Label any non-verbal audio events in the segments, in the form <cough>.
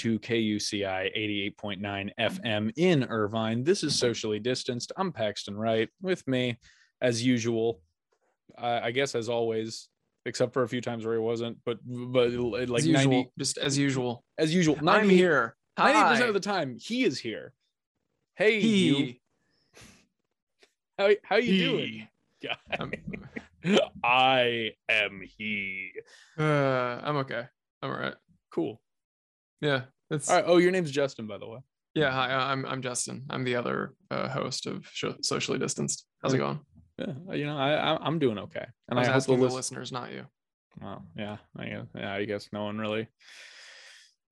To KUCI 88.9 FM in Irvine. This is socially distanced. I'm Paxton Wright. With me, as usual, uh, I guess as always, except for a few times where he wasn't, but but like as usual, 90 just as usual. as usual. 90, I'm here. 90% of the time, he is here. Hey, you. How how you He. doing? Yeah. I'm, <laughs> I am he. uh, I'm okay. I'm all right. Cool. Yeah. It's All right. Oh, your name's Justin, by the way. yeah. Hi, I'm I'm Justin. I'm the other uh, host of Socially Distanced. How's it going? Yeah, you know, I I'm doing okay, and I was I, hope the asking the list- listeners, not you. Well, yeah, I guess, yeah, I guess no one really,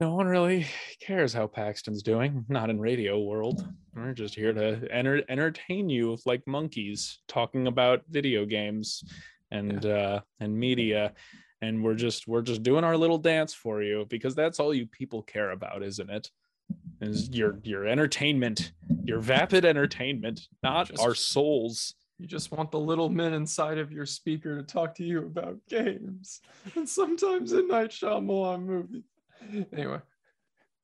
no one really cares how Paxton's doing. Not in radio world. We're just here to enter, entertain you like monkeys, talking about video games and uh and media, and we're just we're just doing our little dance for you because that's all you people care about, isn't it? Is your your entertainment, your vapid entertainment, not Just- our souls. You just want the little men inside of your speaker to talk to you about games, <laughs> and sometimes M. Night Shyamalan movie. Anyway,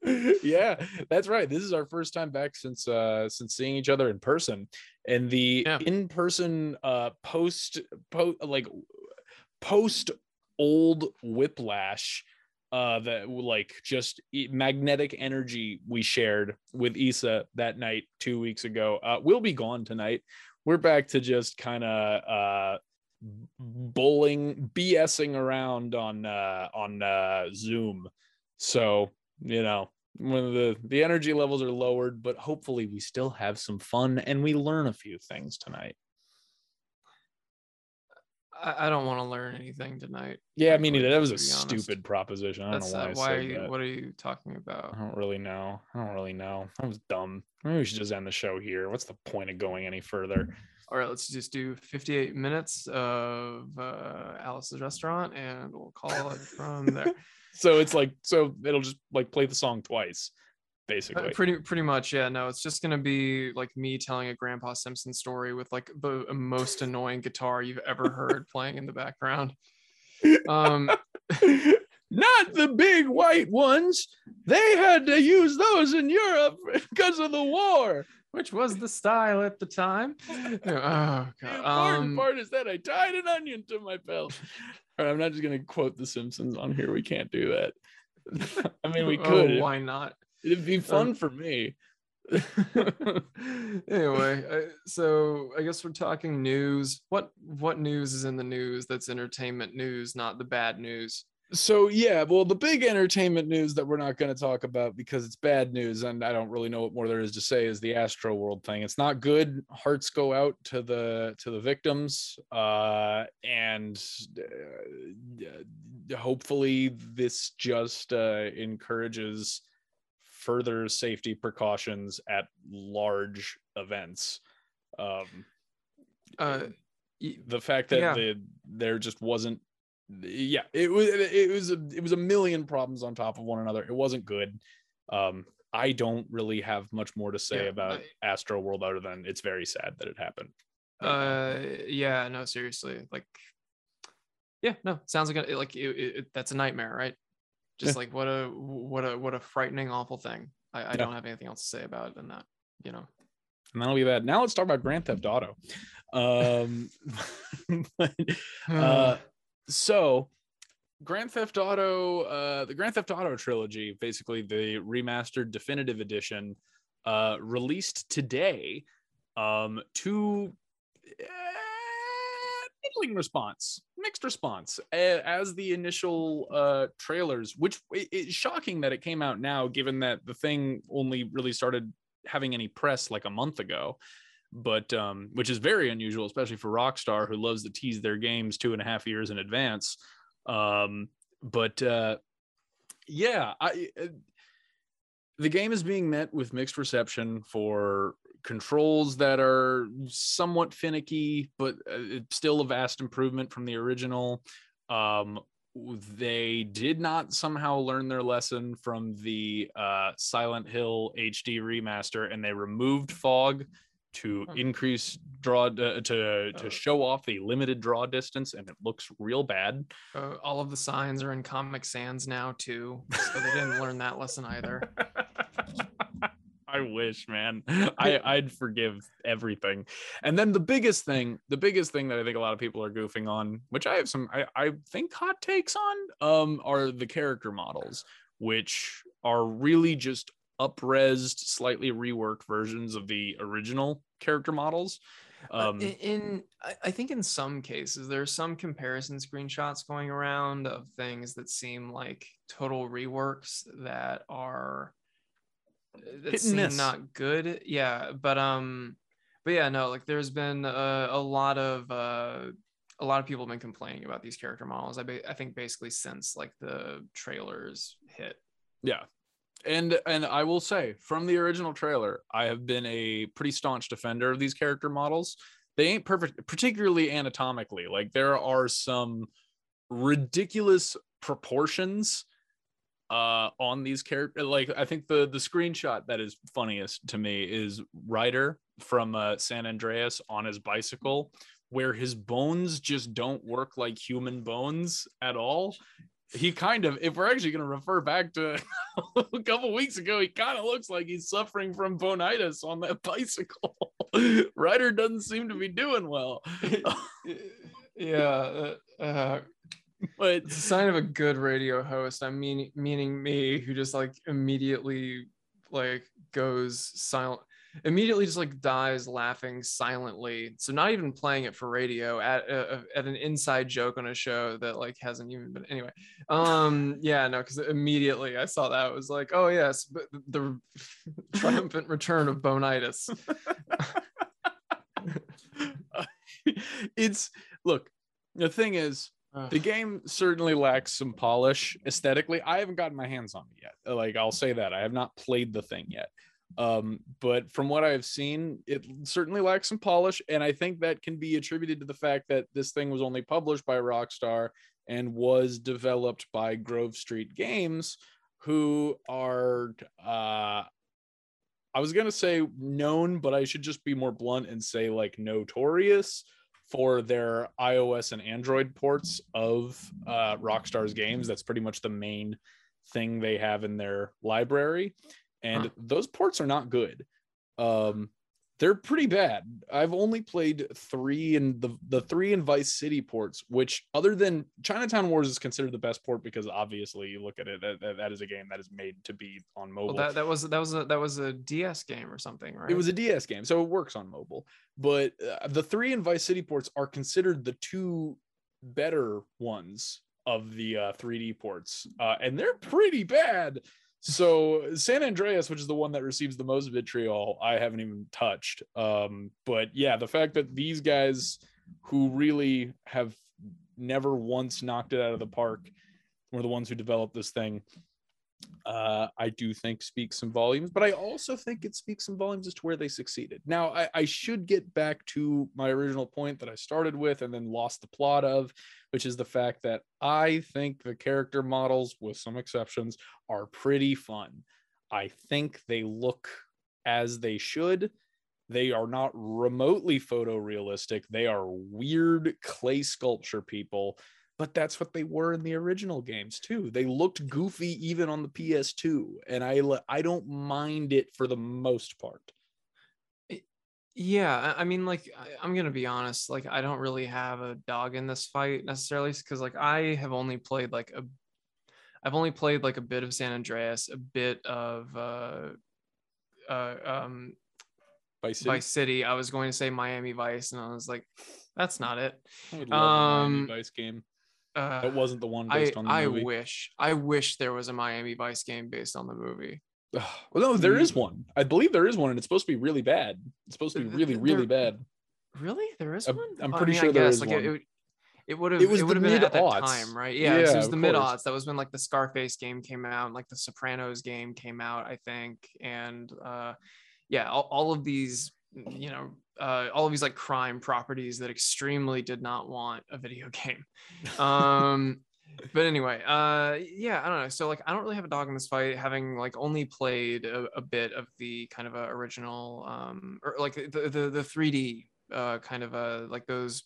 <laughs> yeah that's right this is our first time back since uh since seeing each other in person and the Yeah. in-person uh post post like post old whiplash uh that like just magnetic energy we shared with Issa that night two weeks ago. Uh we'll be gone tonight. We're back to just kind of uh bowling bsing around on uh on uh zoom. So you know when the the energy levels are lowered but hopefully we still have some fun and we learn a few things tonight I, I don't want to learn anything tonight. yeah i mean that was a to be honest. stupid proposition i don't That's know why, I why. Are you, that. what are you talking about? i don't really know i don't really know that was dumb maybe we should just end the show here what's the point of going any further All right, let's just do 58 minutes of uh, Alice's restaurant, and we'll call it from there. <laughs> so it's like so it'll just like play the song twice Uh, pretty, pretty much, yeah. No, it's just gonna be like me telling a Grandpa Simpson story with like the most annoying guitar you've ever heard playing in the background. <laughs> Um, <laughs> not the big white ones they had to use those in europe because of the war which was the style at the time. Oh The god. important Um, part is that I tied an onion to my belt. <laughs> All right, I'm not just gonna quote The Simpsons on here. We can't do that. I mean, we oh, could. It- why not? It'd be fun Um, for me. <laughs> anyway, I, so I guess we're talking news. What what news is in the news that's entertainment news, not the bad news? So yeah, well, the big entertainment news that we're not going to talk about because it's bad news, and I don't really know what more there is to say, is the Astro World thing. It's not good. Hearts go out to the to the victims, uh, and uh, hopefully this just uh, encourages further safety precautions at large events. Um, Uh, the fact that Yeah. the there just wasn't yeah it was it was a, it was a million problems on top of one another it wasn't good um i don't really have much more to say Yeah, about I- astro world other than it's very sad that it happened uh, yeah, no, seriously, like, yeah, no, sounds like a, like it, it, that's a nightmare, right? Just like what a what a what a frightening, awful thing. I, I Yeah. don't have anything else to say about it than that. You know. And that'll be that. Now let's talk about Grand Theft Auto. Um, <laughs> but, uh, <sighs> so Grand Theft Auto, uh, the Grand Theft Auto trilogy, basically the remastered definitive edition, uh, released today. Um, to middling response, mixed response, as the initial uh trailers, which i- it's shocking that it came out now, given that the thing only really started having any press like a month ago but um, which is very unusual, especially for Rockstar, who loves to tease their games two and a half years in advance. Um, but uh, yeah, I, uh, the game is being met with mixed reception for controls that are somewhat finicky, but uh, still a vast improvement from the original. Um, they did not somehow learn their lesson from the uh, Silent Hill HD remaster, and they removed fog to Hmm. increase draw uh, to to Oh. show off the limited draw distance, and it looks real bad. Uh, all of the signs are in Comic Sans now too, so they didn't learn that lesson either. <laughs> I wish, man. <laughs> I, <laughs> I'd forgive everything. And then the biggest thing, the biggest thing that I think a lot of people are goofing on, which I have some, I, I think hot takes on, um, are the character models, which are really just upresed, slightly reworked versions of the original character models. Uh, Um, in, in I- I think in some cases there's some comparison screenshots going around of things that seem like total reworks that are that Hit and seem miss. not good. Yeah, but um, but yeah, no, like there's been a, a lot of uh, a lot of people have been complaining about these character models. I ba- I think basically since like the trailers hit. Yeah. And and I will say from the original trailer, I have been a pretty staunch defender of these character models. They ain't perfect, particularly anatomically. Like there are some ridiculous proportions uh on these characters like i think the the screenshot that is funniest to me is ryder from uh san andreas on his bicycle where his bones just don't work like human bones at all. He kind of if we're actually going to refer back to <laughs> a couple weeks ago he kind of looks like he's suffering from bonitis on that <laughs> bicycle. Ryder doesn't seem to be doing well. <laughs> Yeah, uh, uh, but it's a sign of a good radio host. I mean, meaning me, who just like immediately like goes silent, immediately just like dies laughing silently. So not even playing it for radio at uh, at an inside joke on a show that like hasn't even been anyway. Um, yeah, no, because immediately I saw that it was like, oh yes, but the <laughs> triumphant return of bonitis. <laughs> <laughs> it's look the thing is the game certainly lacks some polish aesthetically. I haven't gotten my hands on it yet. Like i'll say that. I have not played the thing yet. Um but from what i've seen it certainly lacks some polish and i think that can be attributed to the fact that this thing was only published by rockstar and was developed by grove street games who are uh I was gonna say known, but I should just be more blunt and say like notorious for their iOS and Android ports of uh, Rockstar's games. That's pretty much the main thing they have in their library, and Huh. those ports are not good. Um, they're pretty bad. I've only played three in the the three in Vice City ports, which other than Chinatown Wars is considered the best port because obviously you look at it, that, that, is a game that is made to be on mobile. Well, that, that was that was a that was a DS game or something, right? It was a DS game, so it works on mobile. But uh, the three in Vice City ports are considered the two better ones of the uh, 3D ports, uh, and they're pretty bad. So San Andreas, which is the one that receives the most vitriol, I haven't even touched. Um, but yeah, the fact that these guys who really have never once knocked it out of the park were the ones who developed this thing uh, I do think speaks some volumes, but I also think it speaks some volumes as to where they succeeded. Now, I, I should get back to my original point that I started with and then lost the plot of, which is the fact that I think the character models, with some exceptions, are pretty fun. I think they look as they should. They are not remotely photorealistic. They are weird clay sculpture people but that's what they were in the original games too. They looked goofy even on the PS2, and I I don't mind it for the most part. Yeah, I mean, like, I'm gonna be honest. Like, I don't really have a dog in this fight necessarily, because like I have only played like a, I've only played like a bit of San Andreas, a bit of uh, uh, um, Vice City. Vice City. I was going to say Miami Vice, and I was like, that's not it. I would love Um, Vice game. Uh, That wasn't the one I based on the I movie. wish I wish there was a Miami Vice game based on the movie. well, no, there is Mm. one. I believe there is one, and it's supposed to be really bad. It's supposed to be really, really there- bad. Really, there is one. I'm I pretty mean, sure I guess, is like, one. It, it would have. It was would the have been at that mid-aughts. time, right? Yeah, Yeah, was the mid aughts. That was when like the Scarface game came out, like the Sopranos game came out, I think, and uh, yeah, all, all of these, you know, uh, all of these like crime properties that extremely did not want a video <laughs> game. Um, but anyway, uh, yeah, I don't know. So like, I don't really have a dog in this fight, having like only played a, a bit of the kind of original, um, or like the the the 3D uh, kind of uh, like those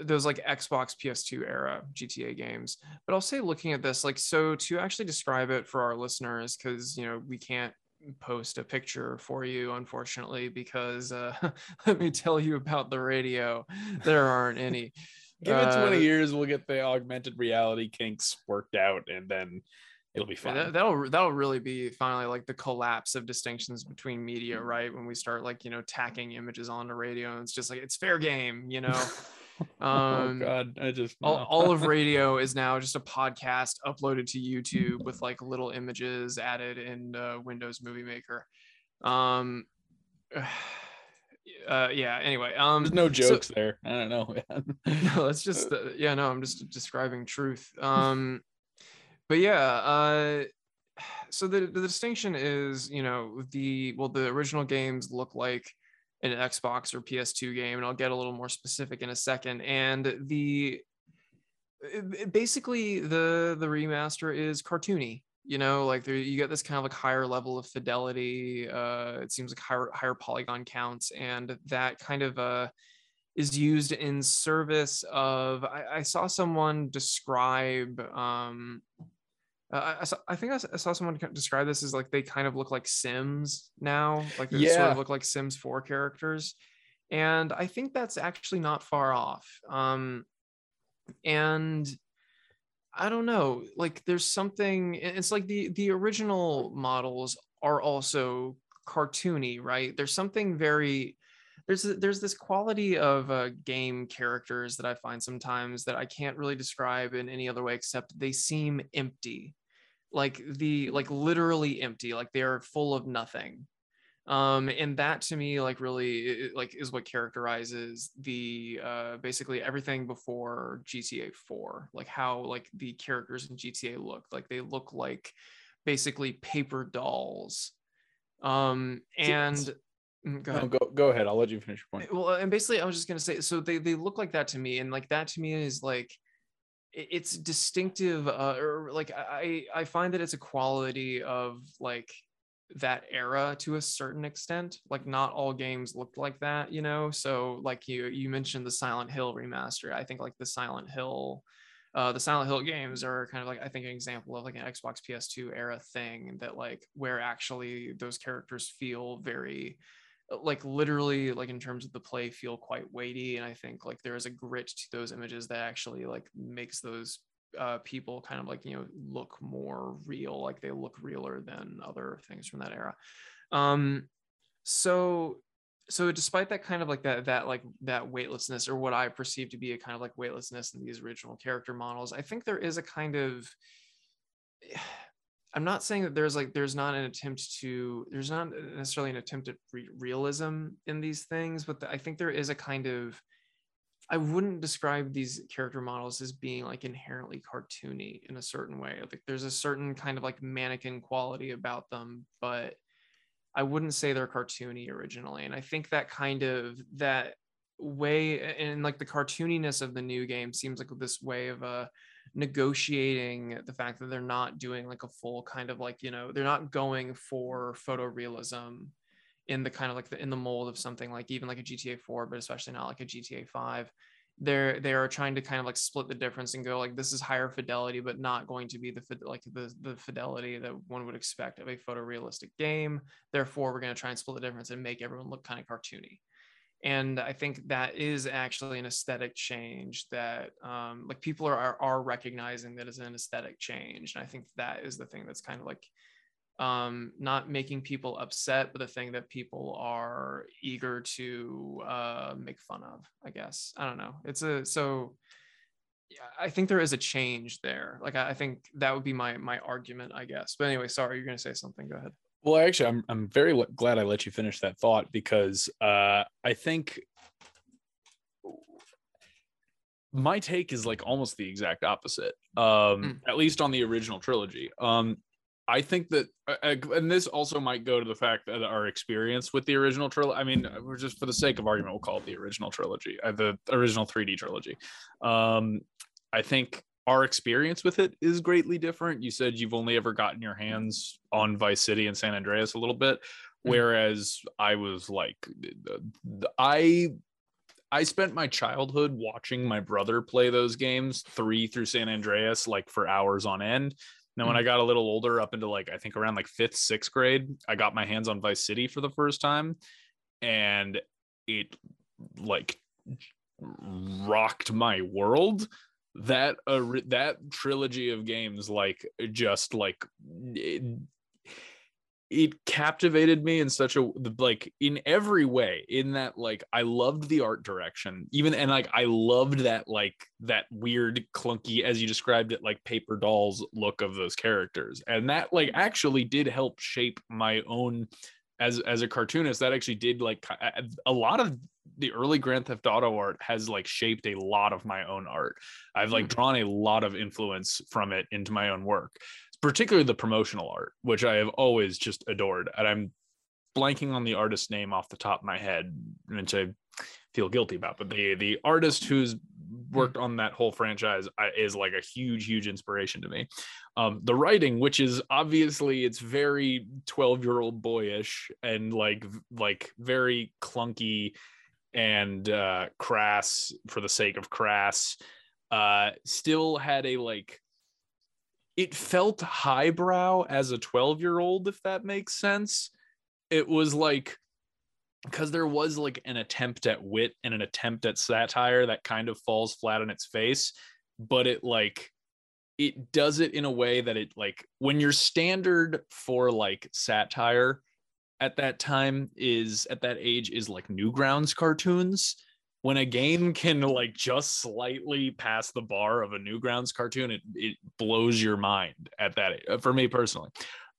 those like Xbox PS2 era GTA games. But I'll say looking at this, like, so to actually describe it for our listeners, because you know we can't post a picture for you unfortunately because uh <laughs> let me tell you about the radio there aren't any Give it 20 Uh, years, we'll get the augmented reality kinks worked out, and then it'll be fine. that, that'll that'll really be finally like the collapse of distinctions between media, Mm. right? When we start like you know tacking images onto radio, and it's just like it's fair game, you know. <laughs> oh Um, God, I just all, all of <laughs> radio is now just a podcast uploaded to YouTube with like little images added in uh, Windows Movie Maker. Um, <sighs> uh, yeah. Anyway, um, There's no so- jokes there. I don't know. <laughs> <laughs> no that's just uh, yeah no i'm just describing truth um but yeah uh <sighs> so the, the distinction is you know the well the original games look like an xbox or ps2 game and i'll get a little more specific in a second. And the it- basically the the remaster is cartoony you know like there you get this kind of like higher level of fidelity uh it seems like higher higher polygon counts and that kind of uh is used in service of I, I saw someone describe um uh, I, I, saw, I think I saw someone describe this as like they kind of look like Sims now, like they sort of look like Sims 4 characters. And I think that's actually not far off. Um, and I don't know, like there's something, it's like the the original models are also cartoony, right? There's something very there's there's this quality of uh, game characters that I find sometimes that I can't really describe in any other way except they seem empty, like the like literally empty, like they are full of nothing. Um, and that to me like really like is what characterizes the uh, basically everything before GTA 4, like how like the characters in GTA look, like they look like basically paper dolls. Um, and Mm, go ahead. No, go go ahead. I'll let you finish your point. well and basically i was just going to say so they they look like that to me and like that to me is like it's distinctive uh, or like i i find that it's a quality of like that era to a certain extent like not all games looked like that you know? So like you you mentioned the silent hill remaster i think like the silent hill uh, the Silent Hill games are kind of like I think an example of like an Xbox PS2 era thing that like where actually those characters feel very like literally like in terms of the play feel quite weighty and i think like there is a grit to those images that actually like makes those uh, people kind of like you know look more real like they look realer than other things from that era. Um so so despite that kind of like that that like that weightlessness or what i perceive to be a kind of like weightlessness in these original character models i think there is a kind of I'm not saying that there's like there's not an attempt to there's not necessarily an attempt at re- realism in these things, but the, I think there is a kind of I wouldn't describe these character models as being like inherently cartoony in a certain way. Like there's a certain kind of like mannequin quality about them, but I wouldn't say they're cartoony originally. And I think that kind of that way and like the cartooniness of the new game seems like this way of uh negotiating the fact that they're not doing like a full kind of like you know they're not going for photorealism in the kind of like the in the mold of something like even like a GTA 4 but especially not like a GTA 5 they're they are trying to kind of like split the difference and go like this is higher fidelity but not going to be the like the, the fidelity that one would expect of a photorealistic game. Therefore we're going to try and split the difference and make everyone look kind of cartoony and i think that is actually an aesthetic change that um, like people are, are, are recognizing that as an aesthetic change and i think that is the thing that's kind of like um, not making people upset, but the thing that people are eager to uh, make fun of, I guess. I don't know. It's a so yeah I think there is a change there. Like I think that would be my my argument, I guess. But anyway, sorry, you're gonna say something. Go ahead. Well, actually, I'm I'm very glad I let you finish that thought because uh, I think my take is like almost the exact opposite. Um, mm. At least on the original trilogy. Um, I think that, uh, uh, and this also might go to the fact that our experience with the original trilogy. I mean, we're just for the sake of argument, we'll call it the original trilogy, uh, the original 3D trilogy. Um, I think our experience with it is greatly different. You said you've only ever gotten your hands on Vice City and San Andreas a little bit, mm-hmm. whereas I was like, I I spent my childhood watching my brother play those games, three through San Andreas, like for hours on end. Now, when I mm. got a little older, up into like I think around like fifth, sixth grade, I got my hands on Vice City for the first time, and it like rocked my world. That uh, that trilogy of games, like just like it, it captivated me in such a like in every way in that like i loved the art direction even and like i loved that like that weird clunky as you described it like paper dolls look of those characters and that like actually did help shape my own as as a cartoonist that actually did like a lot of the early grand theft auto art has like shaped a lot of my own art i've like hmm. drawn a lot of influence from it into my own work particularly the promotional art, which I have always just adored. And I'm blanking on the artist's name off the top of my head, which I feel guilty about. But the the artist who's worked on that whole franchise is like a huge, huge inspiration to me. Um, the writing, which is obviously it's very 12 year old boyish and like like very clunky and uh, crass for the sake of crass, uh, still had a like it felt highbrow as a 12 year old if that makes sense it was like because there was like an attempt at wit and an attempt at satire that kind of falls flat on its face but it like it does it in a way that it like when your standard for like satire at that time is at that age is like newgrounds cartoons when a game can like just slightly pass the bar of a newgrounds cartoon it, it blows your mind at that uh, for me personally.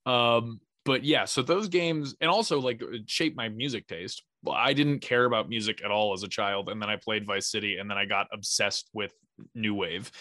Um but yeah so those games and also like shaped my music taste Well, i didn't care about music at all as a child and then i played vice city and then i got obsessed with new wave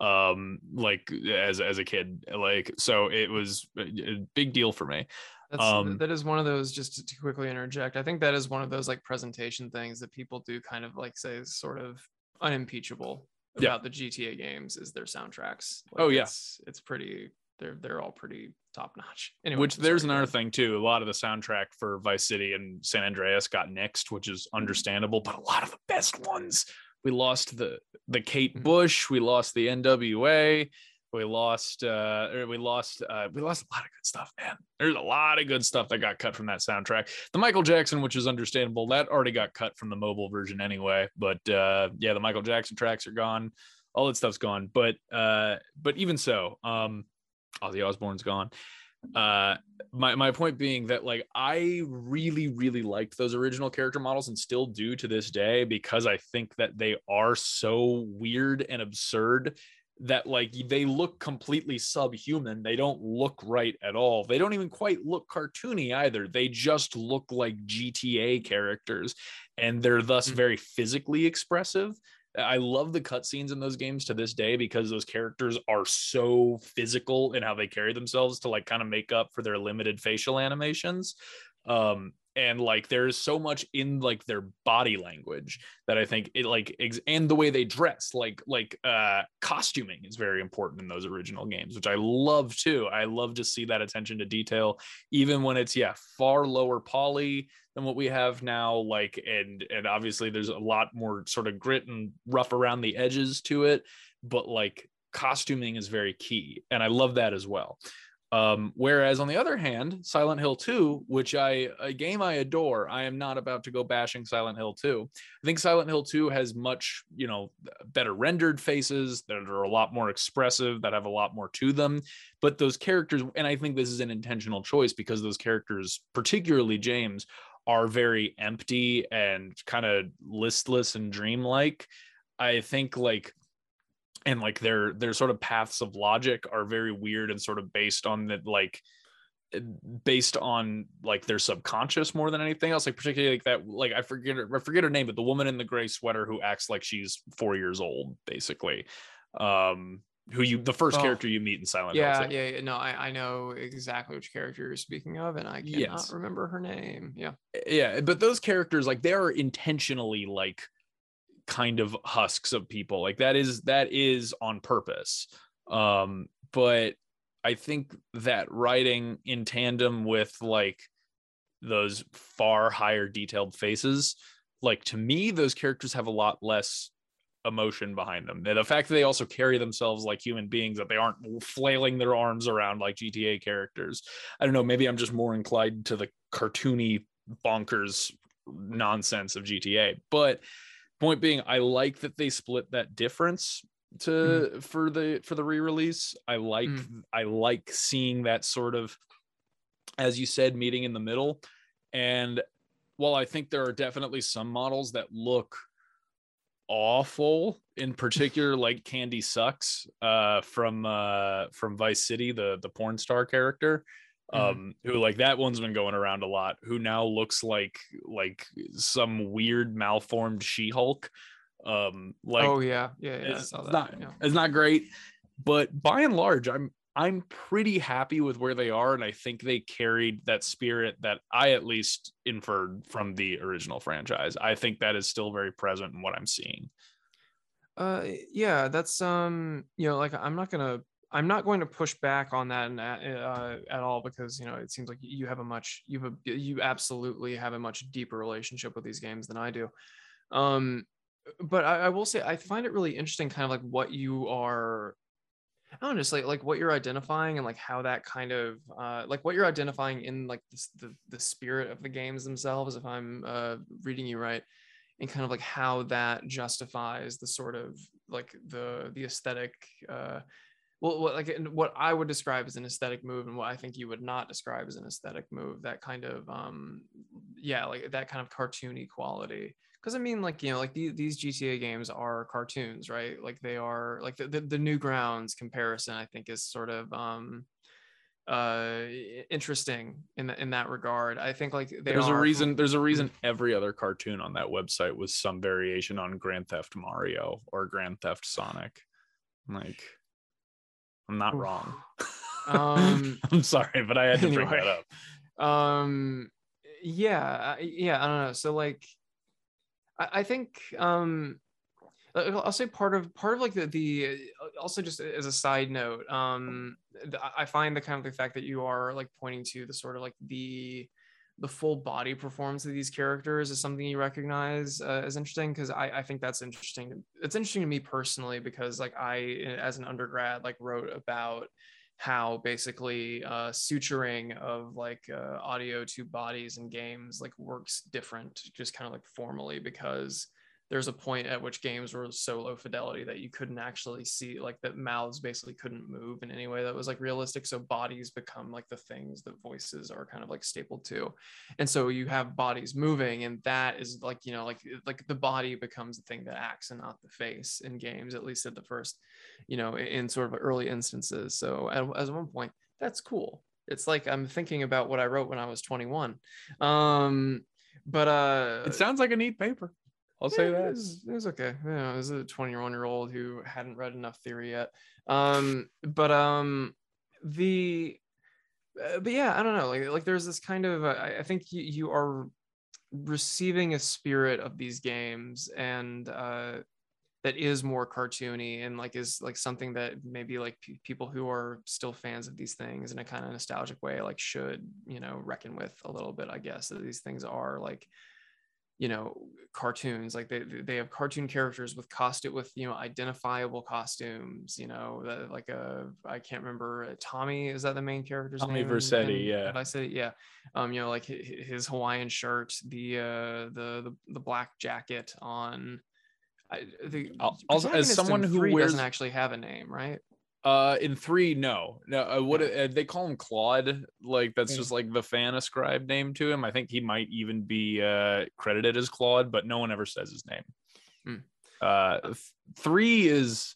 um like as as a kid like so it was a big deal for me that's um, that is one of those just to quickly interject. I think that is one of those like presentation things that people do kind of like say is sort of unimpeachable about yeah. the GTA games is their soundtracks. Like, oh yeah. It's, it's pretty they're they're all pretty top notch. Anyway, which there's another thing too. A lot of the soundtrack for Vice City and San Andreas got nixed, which is mm-hmm. understandable, but a lot of the best ones. We lost the the Kate mm-hmm. Bush, we lost the NWA, we lost uh we lost uh we lost a lot of good stuff man there's a lot of good stuff that got cut from that soundtrack the michael jackson which is understandable that already got cut from the mobile version anyway but uh yeah the michael jackson tracks are gone all that stuff's gone but uh but even so um ozzy osbourne's gone uh my my point being that like i really really liked those original character models and still do to this day because i think that they are so weird and absurd that like they look completely subhuman. They don't look right at all. They don't even quite look cartoony either. They just look like GTA characters and they're thus mm. very physically expressive. I love the cutscenes in those games to this day because those characters are so physical in how they carry themselves to like kind of make up for their limited facial animations. Um, and like there's so much in like their body language that i think it like ex- and the way they dress like like uh costuming is very important in those original games which i love too i love to see that attention to detail even when it's yeah far lower poly than what we have now like and and obviously there's a lot more sort of grit and rough around the edges to it but like costuming is very key and i love that as well um, whereas on the other hand, Silent Hill 2, which I a game I adore, I am not about to go bashing Silent Hill 2. I think Silent Hill 2 has much, you know, better rendered faces that are a lot more expressive, that have a lot more to them. But those characters, and I think this is an intentional choice because those characters, particularly James, are very empty and kind of listless and dreamlike. I think like and like their their sort of paths of logic are very weird and sort of based on the like based on like their subconscious more than anything else like particularly like that like i forget her, i forget her name but the woman in the gray sweater who acts like she's four years old basically um who you the first oh, character you meet in silent yeah, yeah yeah no I, I know exactly which character you're speaking of and i cannot yes. remember her name yeah yeah but those characters like they're intentionally like kind of husks of people like that is that is on purpose. Um but i think that writing in tandem with like those far higher detailed faces like to me those characters have a lot less emotion behind them. The fact that they also carry themselves like human beings that they aren't flailing their arms around like gta characters. I don't know maybe i'm just more inclined to the cartoony bonkers nonsense of gta but point being i like that they split that difference to mm. for the for the re-release i like mm. i like seeing that sort of as you said meeting in the middle and while i think there are definitely some models that look awful in particular <laughs> like candy sucks uh from uh from vice city the the porn star character. Um who like that one's been going around a lot who now looks like like some weird malformed she-hulk. Um like oh yeah. Yeah, yeah it's, not yeah. it's not great but by and large i'm i'm pretty happy with where they are and i think they carried that spirit that i at least inferred from the original franchise. I think that is still very present in what i'm seeing. Uh yeah that's um you know like i'm not gonna I'm not going to push back on that uh, at all because you know it seems like you have a much you have a, you absolutely have a much deeper relationship with these games than I do. Um, but I, I, will say I find it really interesting, kind of like what you are. I don't know, just like like what you're identifying and like how that kind of uh, like what you're identifying in like the the spirit of the games themselves. If I'm uh, reading you right, and kind of like how that justifies the sort of like the the aesthetic. Uh, well, what, like what I would describe as an aesthetic move, and what I think you would not describe as an aesthetic move. That kind of, um, yeah, like that kind of cartoony quality. Because I mean, like you know, like these, these GTA games are cartoons, right? Like they are like the, the, the Newgrounds comparison. I think is sort of um, uh interesting in in that regard i think like there's a reason there's a reason every other cartoon on that website was some variation on grand theft mario or grand theft sonic like I'm not wrong. Um, <laughs> I'm sorry, but I had to anyway, bring that up. Um, yeah, yeah, I don't know. So like, I, I think um, I'll say part of part of like the the also just as a side note, um, I find the kind of the fact that you are like pointing to the sort of like the the full body performance of these characters is something you recognize uh, as interesting? Because I, I think that's interesting it's interesting to me personally because like i as an undergrad like wrote about how basically uh, suturing of like uh, audio to bodies and games like works different just kind of like formally because there's a point at which games were so low fidelity that you couldn't actually see like that mouths basically couldn't move in any way that was like realistic. So bodies become like the things that voices are kind of like stapled to. And so you have bodies moving and that is like you know like like the body becomes the thing that acts and not the face in games at least at the first you know in sort of early instances. So at, at one point that's cool. It's like i'm thinking about what i wrote when i was 21 um but uh it sounds like a neat paper I'll say that. It was, it was okay. Yeah, this is a 21 year old who hadn't read enough theory yet. Um, but um, the uh, but yeah, I don't know. Like like there's this kind of uh, I, I think you, you are receiving a spirit of these games and uh that is more cartoony and like is like something that maybe like p- people who are still fans of these things in a kind of nostalgic way like should you know reckon with a little bit i guess that these things are like you know cartoons like they they have cartoon characters with costume with you know identifiable costumes you know that, like a i can't remember uh, tommy is that the main character's Tommy name in yeah. i City? yeah um you know like hi- hi- his hawaiian shirt the uh the the, the black jacket on I, the also, as someone who wears- doesn't actually have a name right Uh, in three, no, no. Uh, what uh, they call him Claude? Like that's Yeah. just like the fan ascribed name to him. I think he might even be uh credited as Claude, but no one ever says his name. Hmm. Uh, th- three is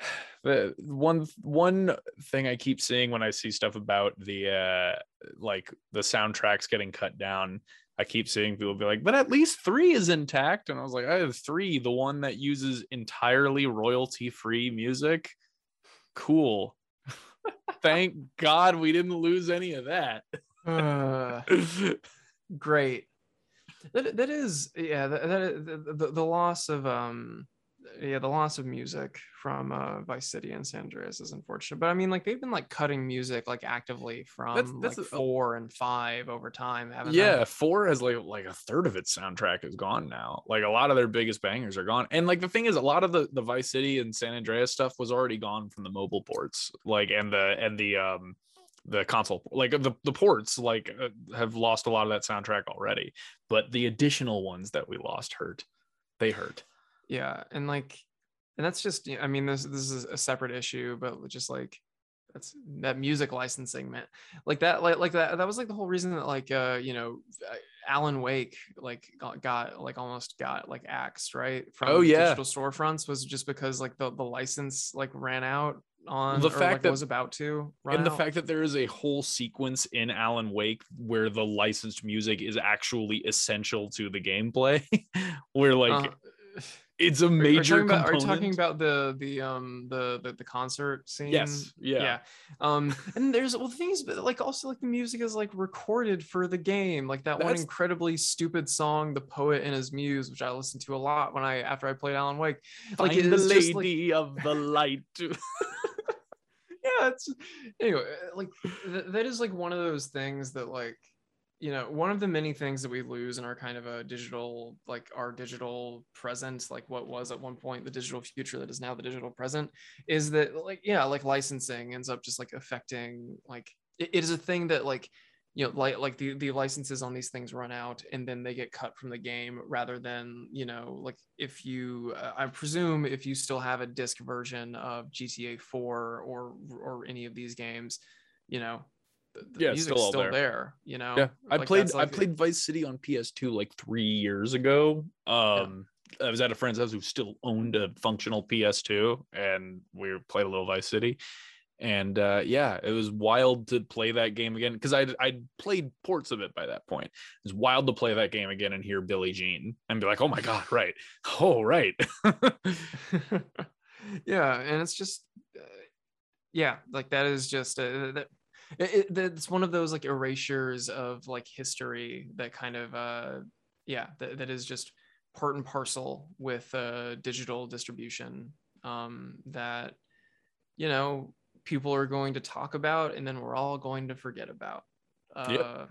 <sighs> the one one thing I keep seeing when I see stuff about the uh like the soundtracks getting cut down. I keep seeing people be like, but at least three is intact. And I was like, I have three, the one that uses entirely royalty free music. Cool. Thank God we didn't lose any of that. Uh, great that, that is yeah that, that the, the, the loss of um yeah the loss of music from uh vice city and san andreas is unfortunate but i mean like they've been like cutting music like actively from That's- that's like a- four and five over time haven't they? yeah, four has like like a third of its soundtrack is gone now. Like a lot of their biggest bangers are gone. And like the thing is, a lot of the the Vice City and San Andreas stuff was already gone from the mobile ports. Like and the and the um the console like the the ports like uh, have lost a lot of that soundtrack already. But the additional ones that we lost hurt. They hurt. Yeah and like and that's just i mean this this is a separate issue but just like that's that music licensing man like that like, like that that was like the whole reason that like uh you know uh, alan wake like got, got like almost got like axed right from Oh, yeah. digital storefronts was just because like the the license like ran out on The or, fact like, that- was about to run and the fact that there is a whole sequence in Alan Wake where the licensed music is actually essential to the gameplay, <laughs> where like Uh, it's a are- are major about- are you talking about the the um the the, the concert scene Yes, yeah. yeah um <laughs> and there's well the thing is but like also like the music is like recorded for the game like that one incredibly stupid song the poet and his muse which i listened to a lot when i after i played alan wake like Find the just, like- lady of the light. <laughs> yeah it's anyway like th- that is like one of those things that like you know one of the many things that we lose in our kind of a digital like our digital present like what was at one point the digital future that is now the digital present is that like yeah like licensing ends up just like affecting like it, it is a thing that like you know like like the the licenses on these things run out and then they get cut from the game rather than you know like if you uh, i presume if you still have a disc version of gta 4 or or any of these games you know the, the Yeah, music's still still there. there. you know yeah, I Like, played that's, I like, played Vice City on PS2 like three years ago. Um, I was at a friend's house who still owned a functional PS2, and we played a little Vice City. And uh, yeah, it was wild to play that game again because I I'd played ports of it by that point. It was wild to play that game again and hear Billie Jean and be like, oh my god, right, oh right. <laughs> yeah and it's just uh, yeah like that is just a, that it, it, that's one of those like erasures of like history that kind of uh yeah that, that is just part and parcel with uh digital distribution um that you know people are going to talk about and then we're all going to forget about uh Yep.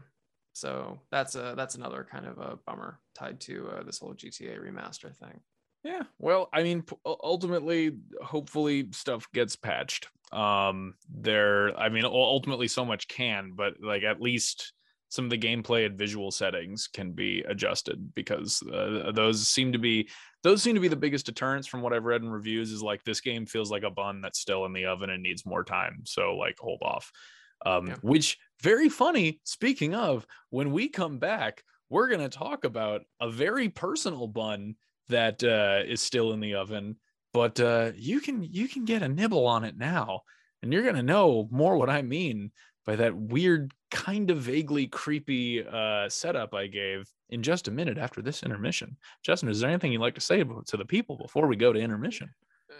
so that's a that's another kind of a bummer tied to uh, this whole gta remaster thing Yeah, well, I mean, ultimately, hopefully, stuff gets patched. Um, there, I mean, ultimately, so much can, but like at least some of the gameplay and visual settings can be adjusted because uh, those seem to be those seem to be the biggest deterrents from what I've read in reviews. Is like this game feels like a bun that's still in the oven and needs more time, so like hold off. Um, Yeah. which very funny. Speaking of, when we come back, we're gonna talk about a very personal bun that uh, is still in the oven, but uh, you can you can get a nibble on it now, and you're gonna know more what I mean by that weird, kind of vaguely creepy uh, setup I gave in just a minute after this intermission. Justin, is there anything you'd like to say to the people before we go to intermission?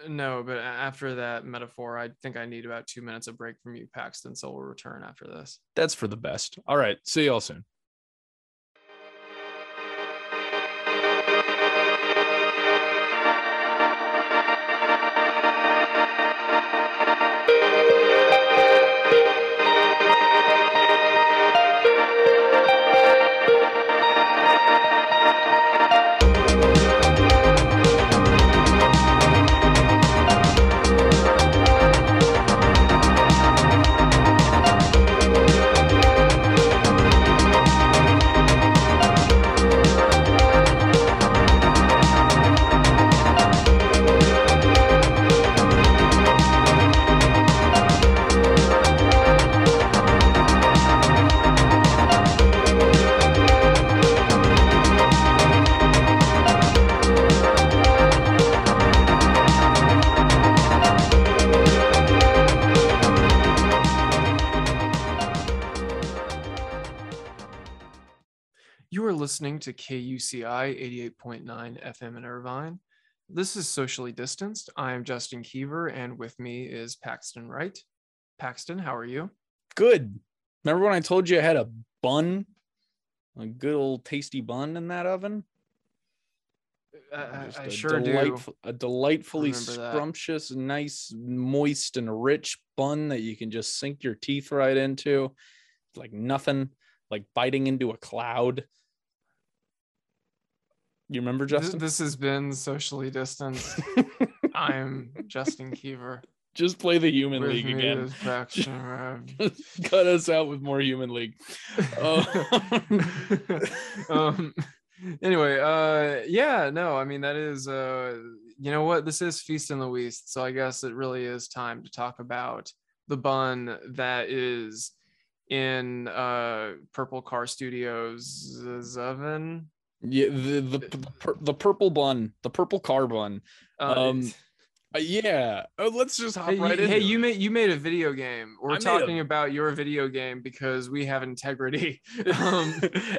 no, but after that metaphor, I think I need about two minutes of break from you, Paxton. So we'll return after this. That's for the best. All right. See y'all soon. Listening to KUCI 88.9 FM in Irvine. This is Socially Distanced. I am Justin Kiever, and with me is Paxton Wright. Paxton, how are you? Good. Remember when I told you I had a bun, a good old tasty bun in that oven? I, I- Just I a sure do. A delightfully Remember that. scrumptious, nice, moist, and rich bun that you can just sink your teeth right into. It's like nothing, like biting into a cloud. You remember Justin? this has been Socially Distanced. I'm <laughs> Justin Keever. just play the Human With League again. is Paxton Wright. <laughs> Just cut us out with more Human League. Oh. <laughs> um anyway uh yeah no i mean that is uh you know what this is feast in the west so i guess it really is time to talk about the bun that is in uh purple car studios oven Yeah, the the the, pur- the purple bun, the purple car bun. uh, Um, Uh, yeah. Oh, let's just hop hey, right you, in. hey you made you made a video game we're a- talking about your video game because we have integrity <laughs> um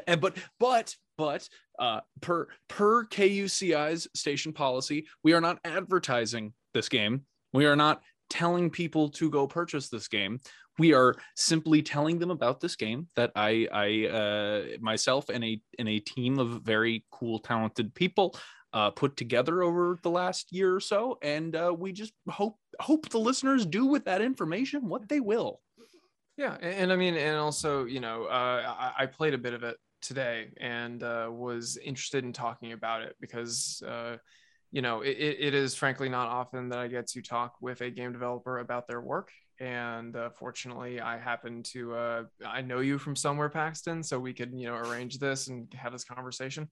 and but but but uh per per KUCI's station policy, we are not advertising this game. We are not telling people to go purchase this game. We are simply telling them about this game that I I uh myself and a and a team of very cool talented people uh put together over the last year or so and uh we just hope hope the listeners do with that information what they will. Yeah, a- and, I mean, and also, you know, uh, I, I played a bit of it today and uh, was interested in talking about it because, uh, you know, it it is frankly not often that I get to talk with a game developer about their work. And uh, fortunately, I happen to uh, I know you from somewhere, Paxton, so we could you know arrange this and have this conversation.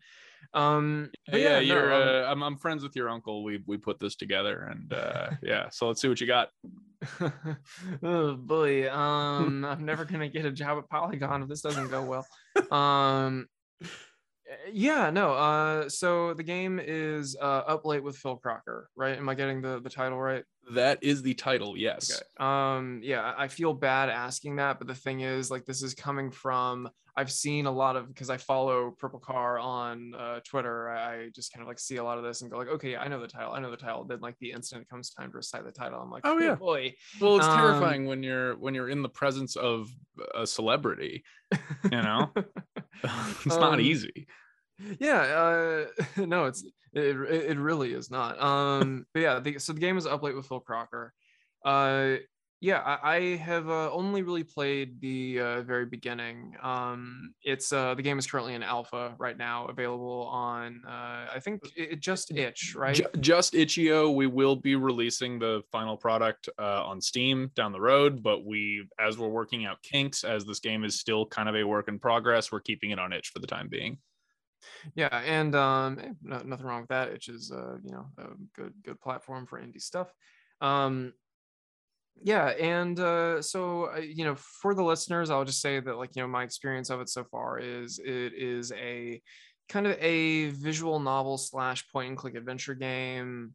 Um, yeah, no, you're. um, uh, I'm, I'm friends with your uncle. We we put this together, and uh, yeah. So let's see what you got. <laughs> oh boy um <laughs> i'm never gonna get a job at polygon if this doesn't go well um yeah no uh so the game is uh up late with phil crocker right am i getting the the title right That is the title. Yes. okay um yeah I- feel bad asking that but the thing is like this is coming from i've seen a lot of because i follow purple car on uh twitter i just kind of like see a lot of this and go like okay yeah, i know the title i know the title then like the instant it comes time to recite the title i'm like Oh, yeah. boy Well, it's Um, terrifying when you're when you're in the presence of a celebrity. You know, <laughs> <laughs> it's not Um, easy. Yeah uh <laughs> no it's it, it really is not um but yeah the, so the game is up late with phil crocker uh yeah i, I have uh, only really played the uh, very beginning um it's uh the game is currently in alpha right now available on uh i think it, it just itch right Ju- just itch.io. We will be releasing the final product uh, on Steam down the road, but we, as we're working out kinks, as this game is still kind of a work in progress, we're keeping it on itch for the time being. Yeah and um eh, no, nothing wrong with that it's just uh you know a good good platform for indie stuff um yeah and uh so uh, you know for the listeners i'll just say that like you know my experience of it so far is it is a kind of a visual novel slash point and click adventure game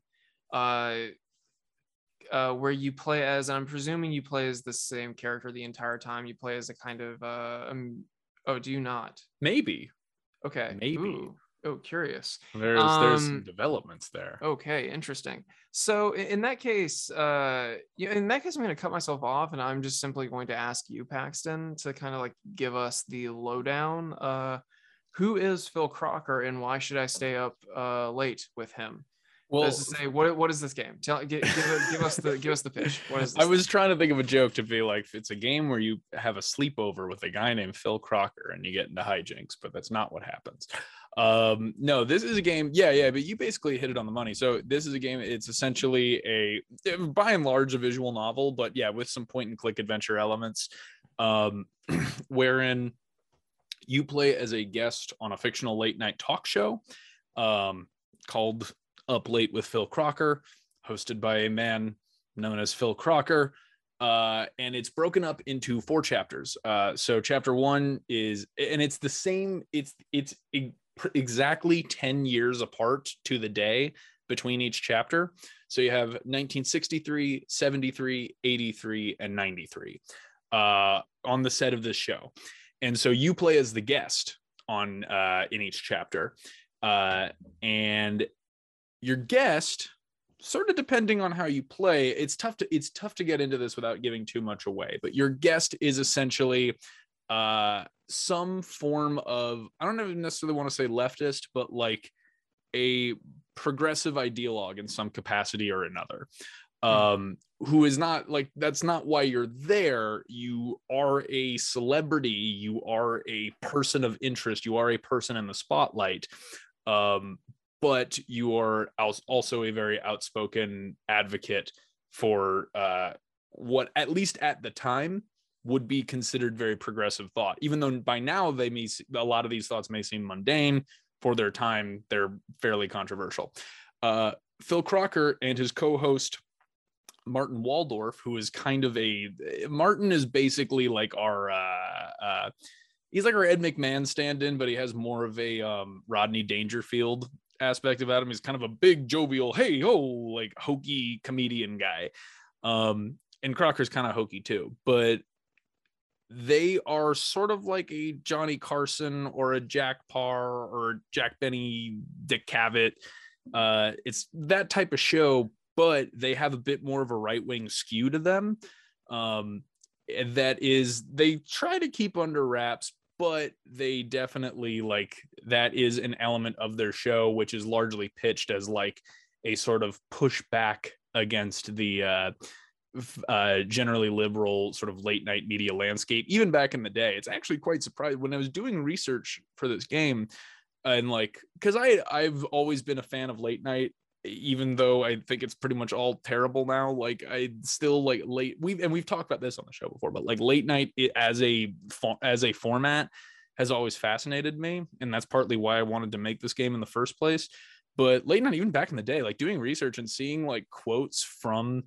uh uh, where you play as, and I'm presuming you play as the same character the entire time. You play as a kind of, uh, um, oh, do you not? Maybe. Okay. Maybe. Ooh. Oh, curious. There's there's some Um, developments there. Okay, interesting. So in that case, uh, in that case, I'm going to cut myself off, and I'm just simply going to ask you, Paxton, to kind of like give us the lowdown. Uh, who is Phil Crocker, and why should I stay up uh, late with him? Well, to say, what what is this game? Tell give, give, give us the give us the pitch. What is <laughs> this? I was trying to think of a joke to be like, it's a game where you have a sleepover with a guy named Phil Crocker and you get into hijinks, but that's not what happens. Um, no, this is a game. Yeah, yeah, but you basically hit it on the money. So this is a game. It's essentially a, by and large, a visual novel, but yeah, with some point and click adventure elements, um, <clears throat> wherein you play as a guest on a fictional late night talk show, um, called Up Late with Phil Crocker, hosted by a man known as Phil Crocker. Uh, and it's broken up into four chapters. Uh, so chapter one is, and it's the same. It's it's e- exactly ten years apart to the day between each chapter. So you have 1963, 73, 83, and 93 uh, on the set of this show. And so you play as the guest on uh, in each chapter, uh, and your guest sort of depending on how you play it's tough to it's tough to get into this without giving too much away but your guest is essentially uh some form of i don't even necessarily want to say leftist but like a progressive ideologue in some capacity or another. Um who is not like that's not why you're there. You are a celebrity. You are a person of interest. You are a person in the spotlight. Um but you are also a very outspoken advocate for uh, what, at least at the time, would be considered very progressive thought. Even though by now they may a lot of these thoughts may seem mundane for their time, they're fairly controversial. Uh, Phil Crocker and his co-host Martin Waldorf, who is kind of a Martin is basically like our uh, uh, he's like our Ed McMahon stand-in, but he has more of a um, Rodney Dangerfield aspect about him. He's kind of a big jovial, hey ho, like hokey comedian guy. Um, and Crocker's kind of hokey too, but they are sort of like a Johnny Carson or a Jack Paar or Jack Benny, Dick Cavett. Uh, it's that type of show, but they have a bit more of a right wing skew to them. Um, and that is they try to keep under wraps, but they definitely like that is an element of their show, which is largely pitched as like a sort of pushback against the uh, uh, generally liberal sort of late night media landscape. Even back in the day, it's actually quite surprising when I was doing research for this game, and like because I I've always been a fan of late night even though I think it's pretty much all terrible now, like I still like late we've and we've talked about this on the show before, but like late night as a as a format has always fascinated me, and that's partly why I wanted to make this game in the first place. But late night, even back in the day, like doing research and seeing like quotes from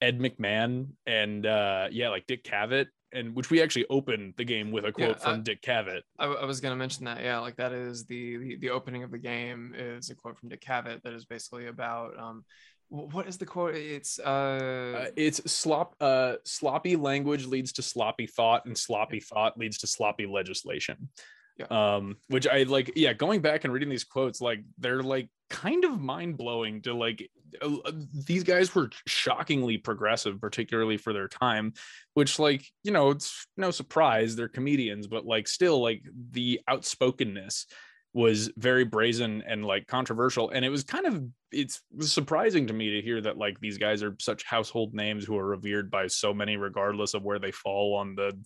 Ed McMahon and uh yeah, like Dick Cavett, and which we actually opened the game with a quote Yeah, I- from Dick Cavett. I, I was going to mention that. Yeah, like that is the, the the opening of the game is a quote from Dick Cavett that is basically about um, what is the quote? It's uh, Uh, it's slop uh sloppy language leads to sloppy thought and sloppy thought leads to sloppy legislation Yeah. um which i like yeah going back and reading these quotes like they're like kind of mind-blowing to like Uh, these guys were shockingly progressive particularly for their time which like you know it's no surprise they're comedians but like still like the outspokenness was very brazen and like controversial. And it was kind of it's surprising to me to hear that like these guys are such household names who are revered by so many regardless of where they fall on the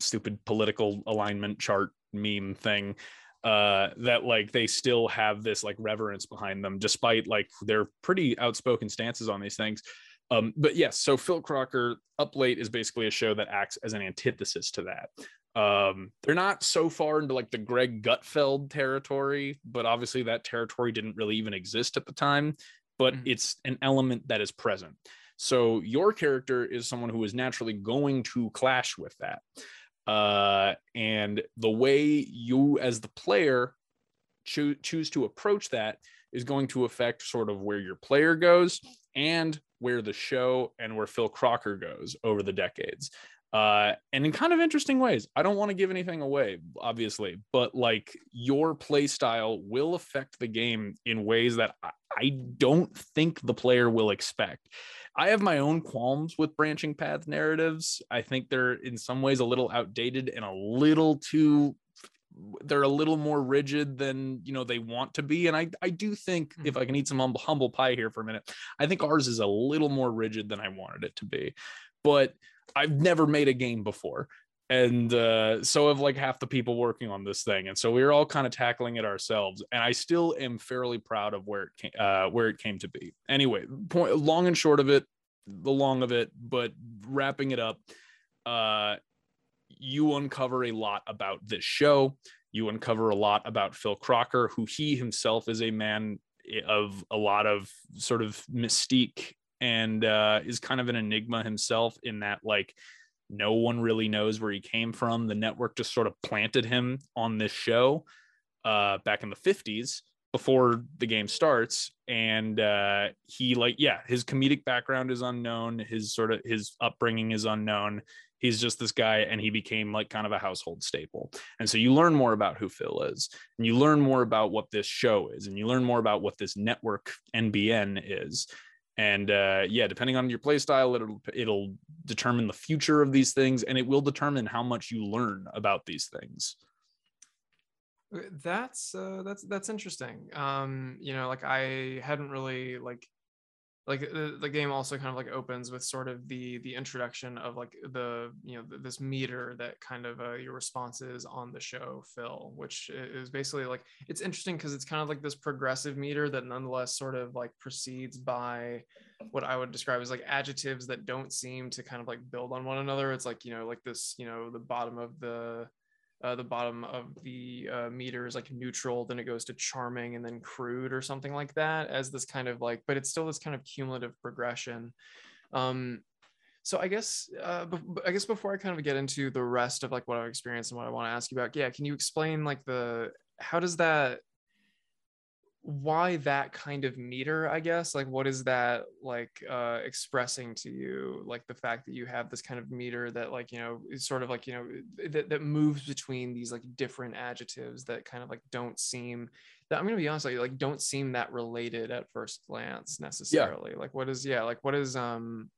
stupid political alignment chart meme thing uh that like they still have this like reverence behind them despite like their pretty outspoken stances on these things. Um but yes so phil crocker up late is basically a show that acts as an antithesis to that. Um they're not so far into like the greg gutfeld territory but obviously that territory didn't really even exist at the time but Mhm. it's an element that is present. So your character is someone who is naturally going to clash with that uh and the way you as the player choo- choose to approach that is going to affect sort of where your player goes and where the show and where phil crocker goes over the decades uh, and in kind of interesting ways. I don't want to give anything away, obviously, but like your play style will affect the game in ways that I, I don't think the player will expect. I have my own qualms with branching path narratives. I think they're in some ways a little outdated and a little too they're a little more rigid than you know they want to be and i i do think mm-hmm. if i can eat some humble, humble pie here for a minute i think ours is a little more rigid than i wanted it to be but I've never made a game before. And uh, so have like half the people working on this thing, and so we are all kind of tackling it ourselves. And I still am fairly proud of where it came, uh, where it came to be. Anyway, point long and short of it, the long of it, but wrapping it up, uh, you uncover a lot about this show. You uncover a lot about Phil Crocker, who he himself is a man of a lot of sort of mystique and uh, is kind of an enigma himself in that like no one really knows where he came from. The network just sort of planted him on this show uh, back in the 50s before the game starts. And uh, he like yeah his comedic background is unknown. His sort of his upbringing is unknown. He's just this guy and he became like kind of a household staple. And so you learn more about who phil is and you learn more about what this show is and you learn more about what this network nbn is and uh, yeah depending on your play style it'll it'll determine the future of these things and it will determine how much you learn about these things. Uh, that's uh, that's that's interesting. Um you know like i hadn't really like like the, the game also kind of like opens with sort of the the introduction of like the you know this meter that kind of uh, your responses on the show fill which is basically like it's interesting because it's kind of like this progressive meter that nonetheless sort of like proceeds by what i would describe as like adjectives that don't seem to kind of like build on one another. It's like you know like this you know the bottom of the uh, the bottom of the uh, meter is like neutral, then it goes to charming and then crude or something like that as this kind of like, but it's still this kind of cumulative progression. Um, so I guess, uh, I guess before I kind of get into the rest of like what I've experienced and what I want to ask you about, yeah, can you explain like the, how does that why that kind of meter i guess? Like what is that like uh expressing to you? Like the fact that you have this kind of meter that like you know is sort of like you know that, that moves between these like different adjectives that kind of like don't seem that i'm gonna be honest like, like don't seem that related at first glance necessarily. Yeah. like what is yeah like what is um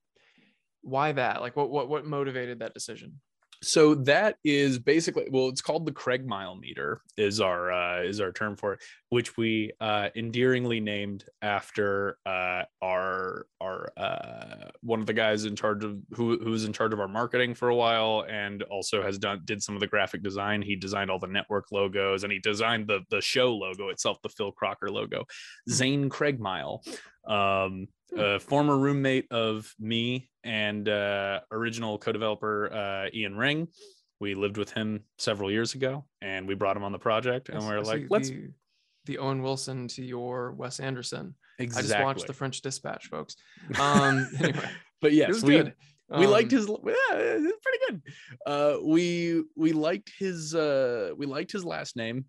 why that? Like what what what motivated that decision so that is basically well it's called the craig mile meter is our uh, is our term for it which we uh, endearingly named after uh, our our uh, one of the guys in charge of who who's in charge of our marketing for a while and also has done did some of the graphic design he designed all the network logos and he designed the the show logo itself the phil crocker logo hmm. zane craig mile um, hmm. a former roommate of me and uh, original co-developer uh, Ian Ring. We lived with him several years ago, and we brought him on the project. And we are like, let's the, the, Owen Wilson to your Wes Anderson. Exactly. I just watched the French Dispatch, folks. <laughs> Um, anyway, but yes, we good. we um, liked his. Yeah, it's pretty good. Uh, we we liked his. Uh, we liked his last name,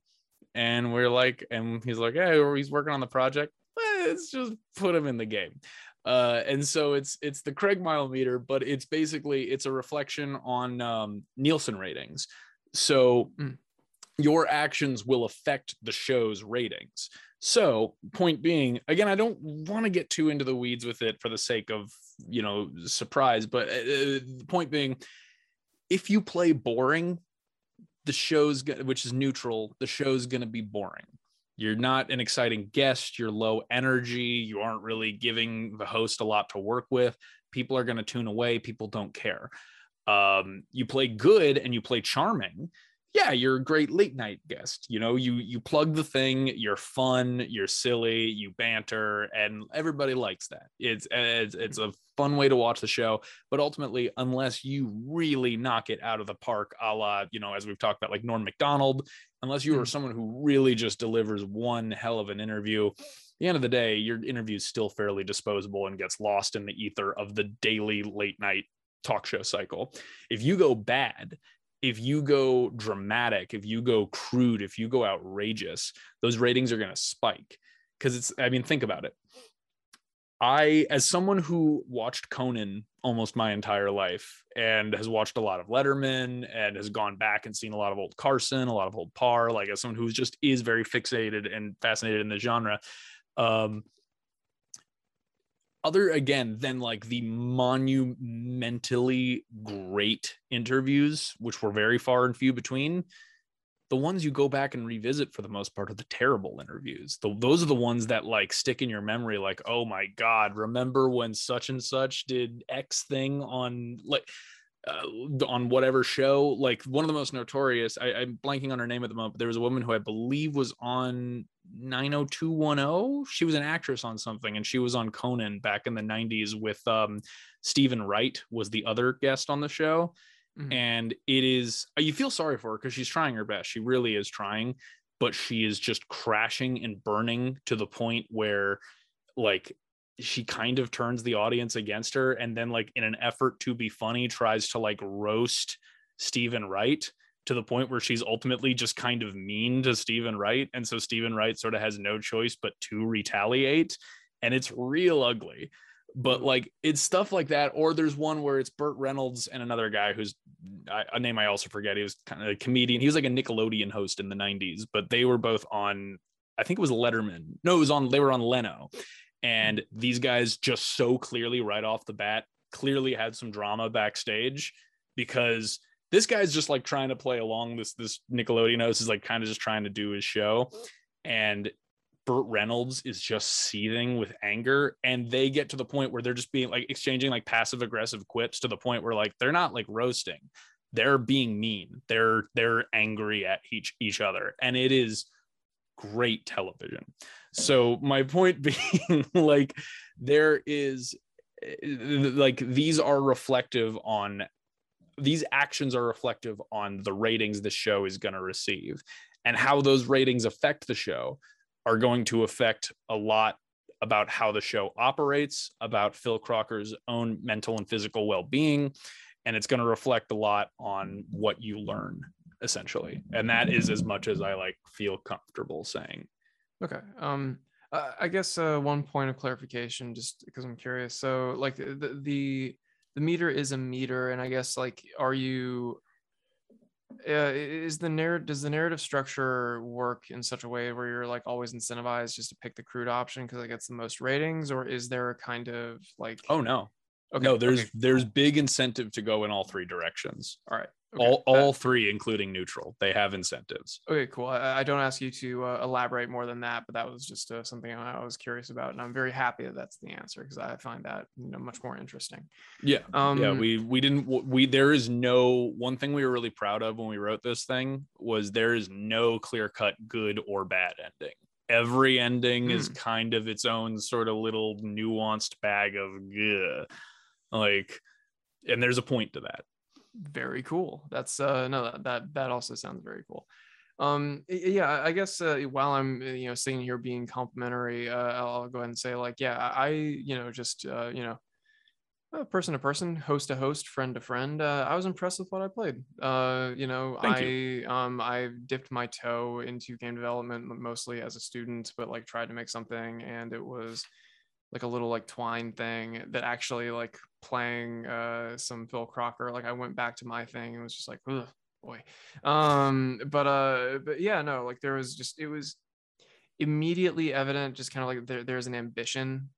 and we're like, and he's like, yeah, he's working on the project. Let's just put him in the game. Uh, and so it's it's the Craig mile meter, but it's basically it's a reflection on um, Nielsen ratings. So mm. your actions will affect the show's ratings. So point being, again, I don't want to get too into the weeds with it for the sake of you know surprise, but uh, uh the point being, if you play boring, the show's which is neutral, the show's going to be boring you're not an exciting guest you're low energy you aren't really giving the host a lot to work with people are going to tune away people don't care. Um, you play good and you play charming yeah you're a great late night guest you know you you plug the thing you're fun you're silly you banter and everybody likes that it's it's, it's a fun way to watch the show but ultimately unless you really knock it out of the park a la you know as we've talked about like norm macdonald unless you are mm. someone who really just delivers one hell of an interview the end of the day your interview is still fairly disposable and gets lost in the ether of the daily late night talk show cycle if you go bad if you go dramatic, if you go crude, if you go outrageous, those ratings are going to spike. Because it's, I mean, think about it. I, as someone who watched Conan almost my entire life and has watched a lot of Letterman and has gone back and seen a lot of old Carson, a lot of old Paar, like as someone who just is very fixated and fascinated in the genre, um, other again than like the monumentally great interviews, which were very far and few between, the ones you go back and revisit for the most part are the terrible interviews. The, those are the ones that like stick in your memory, like, oh my God, remember when such and such did X thing on like uh, on whatever show? Like one of the most notorious, I, I'm blanking on her name at the moment, but there was a woman who I believe was on 90210. She was an actress on something and she was on Conan back in the 90s with um Steven Wright was the other guest on the show Mhm. and it is you feel sorry for her because she's trying her best she really is trying but she is just crashing and burning to the point where like she kind of turns the audience against her and then like in an effort to be funny tries to like roast Steven Wright to the point where she's ultimately just kind of mean to Steven Wright. And so Steven Wright sort of has no choice but to retaliate and it's real ugly. But mm. like it's stuff like that or there's one where it's Burt Reynolds and another guy who's a name I also forget. He was kind of a comedian. He was like a Nickelodeon host in the 90s but they were both on I think it was Letterman. No it was on they were on Leno and these guys just so clearly right off the bat clearly had some drama backstage because this guy's just like trying to play along this this Nickelodeon host is like kind of just trying to do his show. And Burt Reynolds is just seething with anger. And they get to the point where they're just being like exchanging like passive aggressive quips to the point where like they're not like roasting. They're being mean. They're they're angry at each each other. And it is great television so my point <laughs> being like there is like these are reflective on these actions are reflective on the ratings the show is going to receive and how those ratings affect the show are going to affect a lot about how the show operates, about Phil Crocker's own mental and physical well being. And it's going to reflect a lot on what you learn, essentially. And that is as much as I like feel comfortable saying. Okay. Um, I guess uh, one point of clarification, just because I'm curious. So, like the, the the meter is a meter, and I guess like, are you uh, is the narrative does the narrative structure work in such a way where you're like always incentivized just to pick the crude option because it gets the most ratings or is there a kind of like Oh no. okay, no, there's okay, there's big incentive to go in all three directions. all right okay, all that- all three, including neutral. They have incentives. okay cool I, I don't ask you to uh, elaborate more than that but that was just uh, something i was curious about and i'm very happy that that's the answer because i find that you know much more interesting Yeah. um yeah we we didn't we there is no one thing we were really proud of when we wrote this thing was there is no clear cut good or bad ending every ending is kind of its own sort of little nuanced bag of yeah like and there's a point to that very cool. That's uh no that that, that also sounds very cool. Um yeah i guess uh, while i'm uh, you know sitting here being complimentary uh, i'll I'll go ahead and say like yeah i you know just uh, you know uh, person to person host to host friend to friend uh, i was impressed with what i played. Uh you know Thank i um i dipped my toe into game development mostly as a student but like tried to make something and it was like a little like twine thing that actually like playing uh some Phil Crocker like I went back to my thing and was just like Ugh, boy. Um but uh but yeah no like there was just it was immediately evident just kind of like there, there's an ambition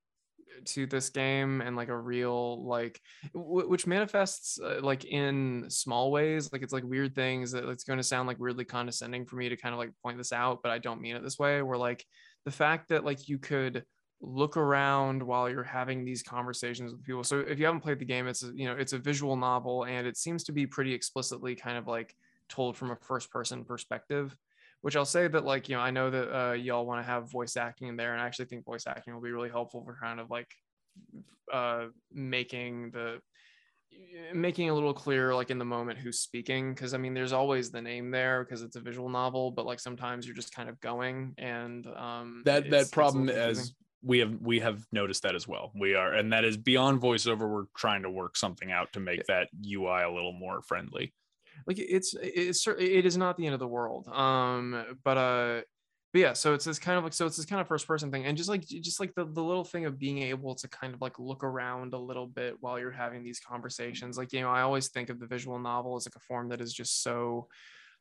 to this game and like a real like w- which manifests uh, like in small ways. Like it's like weird things that it's going to sound like weirdly condescending for me to kind of like point this out but I don't mean it this way. Where like the fact that like you could look around while you're having these conversations with people. So if you haven't played the game, it's a, you know it's a visual novel and it seems to be pretty explicitly kind of like told from a first person perspective. Which I'll say that like you know I know that uh, y'all want to have voice acting in there, and I actually think voice acting will be really helpful for kind of like uh, making the making a little clearer like in the moment who's speaking because i mean there's always the name there because it's a visual novel but like sometimes you're just kind of going and um that that problem as we have we have noticed that as well we are and that is beyond voiceover we're trying to work something out to make that ui a little more friendly like it's it's it is not the end of the world um but uh but yeah, so it's this kind of like so it's this kind of first person thing, and just like just like the, the little thing of being able to kind of like look around a little bit while you're having these conversations. Like you know, I always think of the visual novel as like a form that is just so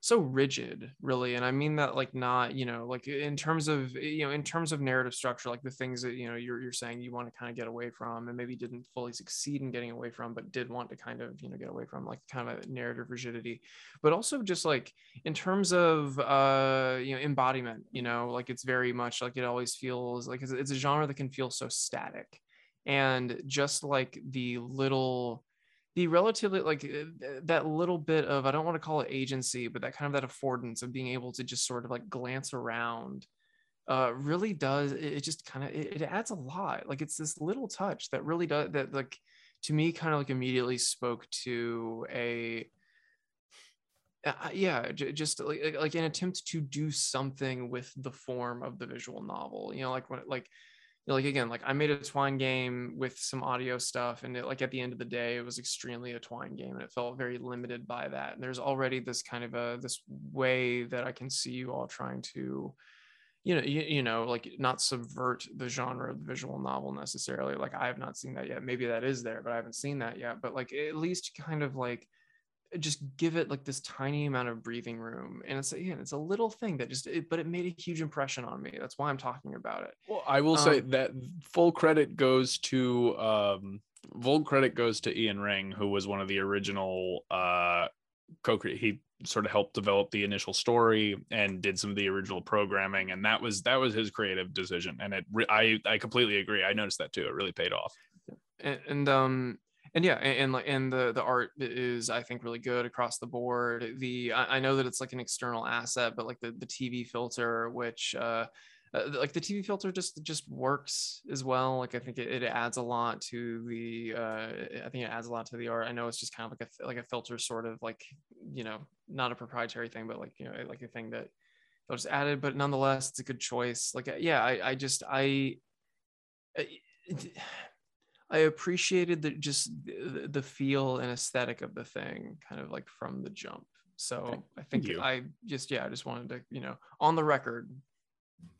so rigid really and i mean that like not you know like in terms of you know in terms of narrative structure like the things that you know you're, you're saying you want to kind of get away from and maybe didn't fully succeed in getting away from but did want to kind of you know get away from like kind of narrative rigidity. But also just like in terms of uh you know embodiment you know like it's very much like it always feels like it's, it's a genre that can feel so static. And just like the little the relatively like uh, that little bit of i don't want to call it agency but that kind of that affordance of being able to just sort of like glance around uh really does it just kind of it, it adds a lot. Like it's this little touch that really does that like to me kind of like immediately spoke to a uh, yeah j- just like, like an attempt to do something with the form of the visual novel you know like when like like again like i made a twine game with some audio stuff and it, like at the end of the day it was extremely a twine game and it felt very limited by that and there's already this kind of a this way that i can see you all trying to you know you, you know like not subvert the genre of the visual novel necessarily like i have not seen that yet maybe that is there but i haven't seen that yet but like at least kind of like just give it like this tiny amount of breathing room and it's again it's a little thing that just it, but it made a huge impression on me that's why i'm talking about it. Well i will um, say that full credit goes to um full credit goes to ian ring who was one of the original uh co he sort of helped develop the initial story and did some of the original programming and that was that was his creative decision and it i i completely agree i noticed that too it really paid off. And, and um and yeah and like and, the the art is i think really good across the board the I, I, know that it's like an external asset but like the the tv filter which uh, uh like the TV filter just just works as well. Like I think it, it adds a lot to the. Uh, I think it adds a lot to the art. I know it's just kind of like a like a filter, sort of like you know not a proprietary thing, but like you know like a thing that was added. But nonetheless, it's a good choice. Like yeah, I I just I. It, I appreciated the just the, the feel and aesthetic of the thing, kind of like from the jump. So I think I just yeah, I just wanted to you know on the record.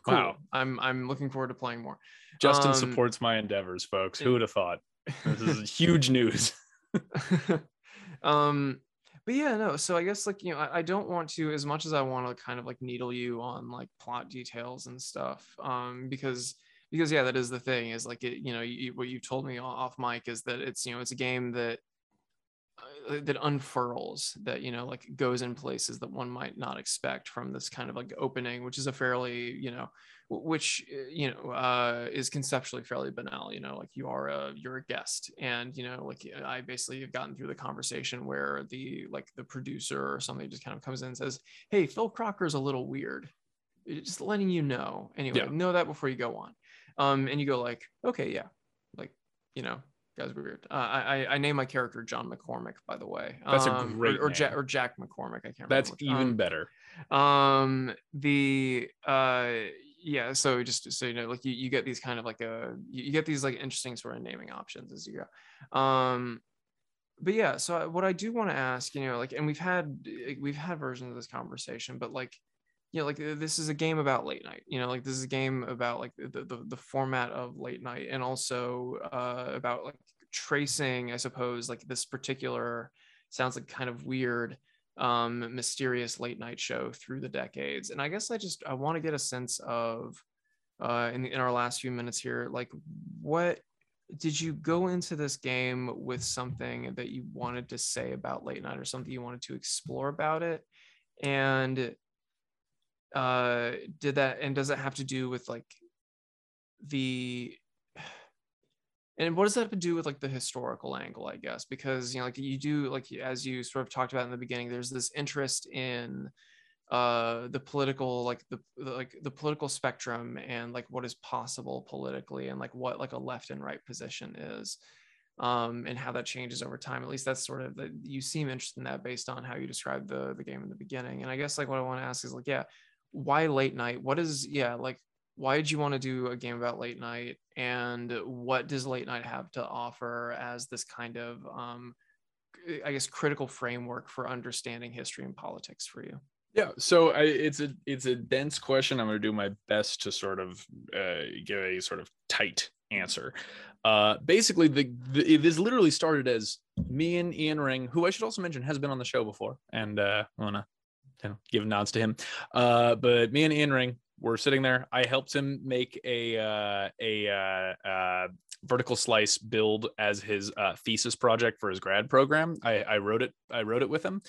Cool. Wow, I'm I'm looking forward to playing more. Justin um, supports my endeavors, folks. Who would have thought? This is <laughs> huge news. <laughs> um, but yeah, no. So I guess like you know, I, I don't want to as much as I want to kind of like needle you on like plot details and stuff, um, because because yeah that is the thing is like it you know you, what you told me off mic is that it's you know it's a game that uh, that unfurls that you know like goes in places that one might not expect from this kind of like opening which is a fairly you know which uh, you know uh is conceptually fairly banal you know like you are a you're a guest and you know like i basically have gotten through the conversation where the like the producer or something just kind of comes in and says hey phil crocker's a little weird. Just letting you know. Anyway yeah. know that before you go on um, and you go like, okay, yeah, like you know, guys weird. Uh, I I name my character John McCormick, by the way. That's um, a great or, or, Jack, or Jack McCormick. I can't. Remember. That's even um, better. Um, the uh, yeah. So just so you know, like you, you get these kind of like a you get these like interesting sort of naming options as you go. Um, but yeah. So what I do want to ask, you know, like, and we've had we've had versions of this conversation, but like you know like uh, this is a game about late night you know like this is a game about like the the, the format of late night and also uh, about like tracing i suppose like this particular sounds like kind of weird um mysterious late night show through the decades. And i guess i just i want to get a sense of uh in, in our last few minutes here like what did you go into this game with something that you wanted to say about late night or something you wanted to explore about it? And uh did that and does that have to do with like the <sighs> and what does that have to do with like the historical angle i guess? Because you know like you do like as you sort of talked about in the beginning there's this interest in uh the political like the, the like the political spectrum and like what is possible politically and like what like a left and right position is um and how that changes over time. At least that's sort of that you seem interested in that based on how you described the the game in the beginning. And i guess like what i want to ask is like yeah why late night? What is yeah like why did you want to do a game about late night and what does late night have to offer as this kind of um, i guess critical framework for understanding history and politics for you Yeah, so I, it's a it's a dense question. I'm going to do my best to sort of uh, give a sort of tight answer. Uh, basically, the, the this literally started as me and Ian Ring, who I should also mention has been on the show before, and uh, I want to you know, give nods to him. Uh, but me and Ian Ring were sitting there. I helped him make a uh, a uh, uh, vertical slice build as his uh, thesis project for his grad program. I, I wrote it. I wrote it with him,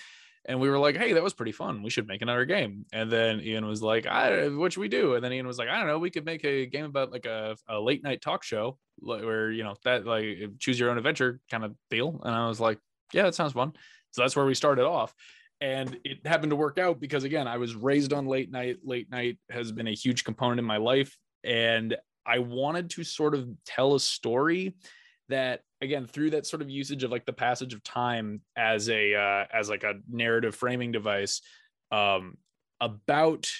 and we were like, "Hey, that was pretty fun. We should make another game." And then Ian was like, "I, what should we do?" And then Ian was like, "I don't know. We could make a game about like a, a late night talk show where you know that like choose your own adventure kind of deal." And I was like, "Yeah, that sounds fun." So that's where we started off and it happened to work out because again i was raised on late night. Late night has been a huge component in my life. And i wanted to sort of tell a story that again through that sort of usage of like the passage of time as a uh, as like a narrative framing device um about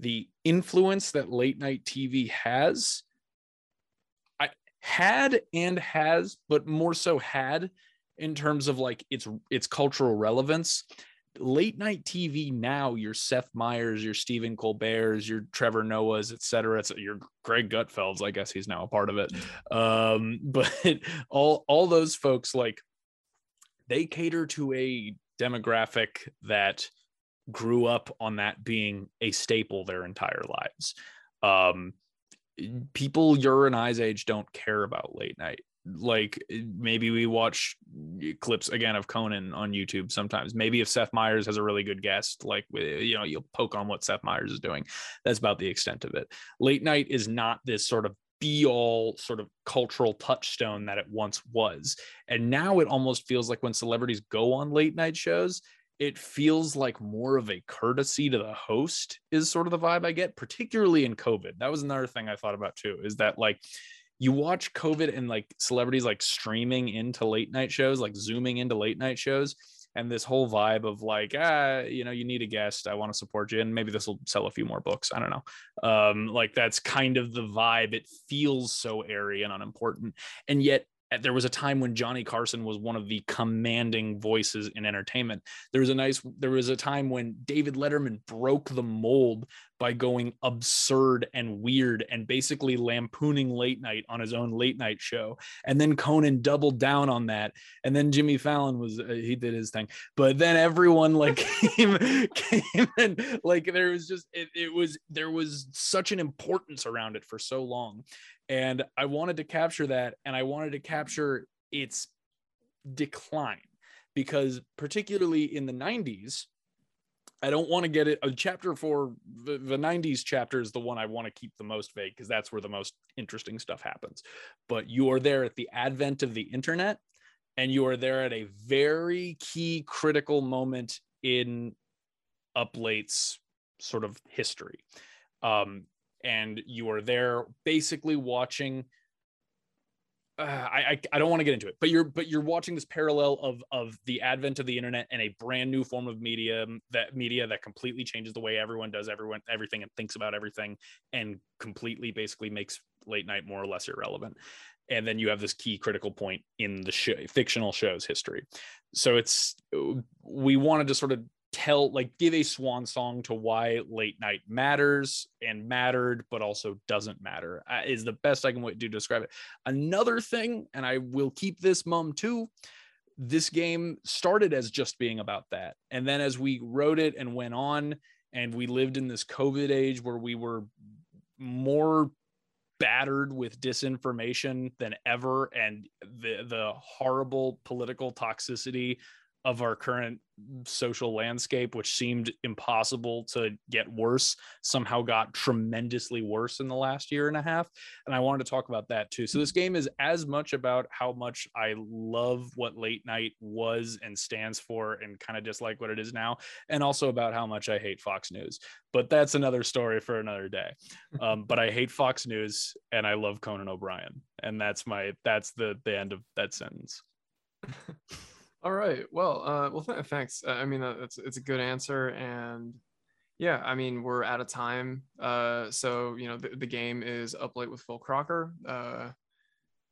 the influence that late night tv has i had and has but more so had in terms of like its its cultural relevance late night TV now, your Seth Meyers, your Stephen Colbert's, your Trevor Noah's, et cetera, it's your Greg Gutfeld's, I guess he's now a part of it. Um, <laughs> but all all those folks like they cater to a demographic that grew up on that being a staple their entire lives. Um, people your and I's age don't care about late night like eh, maybe we watch clips again of Conan on YouTube sometimes. Maybe if Seth Meyers has a really good guest, like you know, you'll poke on what Seth Meyers is doing. That's about the extent of it. Late night is not this sort of be all sort of cultural touchstone that it once was. And now it almost feels like when celebrities go on late night shows, it feels like more of a courtesy to the host is sort of the vibe I get, particularly in COVID. That was another thing I thought about too, is that like you watch COVID and like celebrities like streaming into late night shows, like zooming into late night shows, and this whole vibe of like, ah, you know, you need a guest. I want to support you, and maybe this will sell a few more books. I don't know. Um, like that's kind of the vibe. It feels so airy and unimportant, and yet there was a time when Johnny Carson was one of the commanding voices in entertainment. There was a nice there was a time when David Letterman broke the mold by going absurd and weird and basically lampooning late night on his own late night show. And then Conan doubled down on that. And then Jimmy Fallon was uh, he did his thing. But then everyone like <laughs> came came and like there was just it, it was there was such an importance around it for so long and I wanted to capture that and I wanted to capture its decline because particularly in the 90s I don't want to get it a chapter for the, the 90s chapter is the one I want to keep the most vague because that's where the most interesting stuff happens. But you are there at the advent of the internet and you are there at a very key critical moment in up late's sort of history. Um, and you are there basically watching uh, I, I don't want to get into it, but you're but you're watching this parallel of of the advent of the internet and a brand new form of media that media that completely changes the way everyone does everyone everything and thinks about everything and completely basically makes late night more or less irrelevant. And then you have this key critical point in the show, fictional show's history. So it's we wanted to sort of tell like give a swan song to why late night matters and mattered but also doesn't matter uh, is the best i can do to describe it. Another thing and i will keep this mum too this game started as just being about that. And then as we wrote it and went on and we lived in this covid age where we were more battered with disinformation than ever and the the horrible political toxicity of our current social landscape, which seemed impossible to get worse, somehow got tremendously worse in the last year and a half. And I wanted to talk about that too. So, this game is as much about how much I love what late night was and stands for and kind of dislike what it is now, and also about how much I hate Fox News. But that's another story for another day. <laughs> Um, but I hate Fox News and I love Conan O'Brien. And that's my, that's the, the end of that sentence. <laughs> All right. Well, uh, well, th- thanks. Uh, I mean, uh, that's it's a good answer, and yeah, I mean, we're out of time. Uh, so you know, the, the game is up late with Phil Crocker. Uh,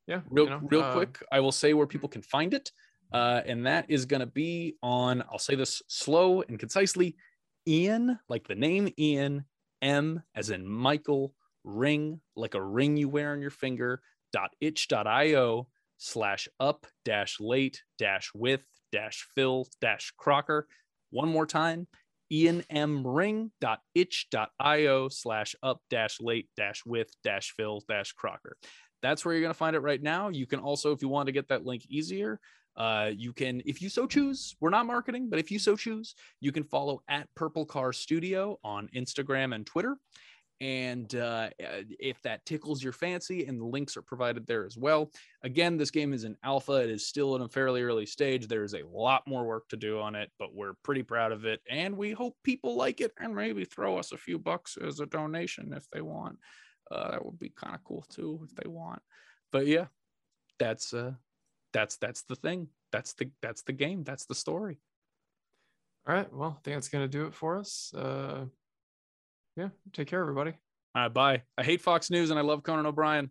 yeah. Real, you know, real uh, quick, I will say where people can find it, uh, and that is going to be on. I'll say this slow and concisely. Ian, like the name Ian, M as in Michael, ring, like a ring you wear on your finger, dot itch.io slash up dash late dash with dash Phil dash Crocker. One more time, Ian M ring dot itch.io slash up dash late dash with dash Phil dash Crocker. That's where you're going to find it right now. You can also, if you want to get that link easier, uh, you can, if you so choose, we're not marketing, but if you so choose, you can follow at Purple Car Studio on Instagram and Twitter. And uh, if that tickles your fancy, and the links are provided there as well. Again, this game is in alpha. It is still in a fairly early stage. There is a lot more work to do on it, but we're pretty proud of it. And we hope people like it and maybe throw us a few bucks as a donation if they want. Uh, that would be kind of cool too if they want. But yeah, that's uh, that's that's the thing. That's the that's the game. That's the story. All right. Well, I think that's gonna do it for us. Uh, yeah. Take care, everybody. All right. Bye. I hate Fox News and I love Conan O'Brien.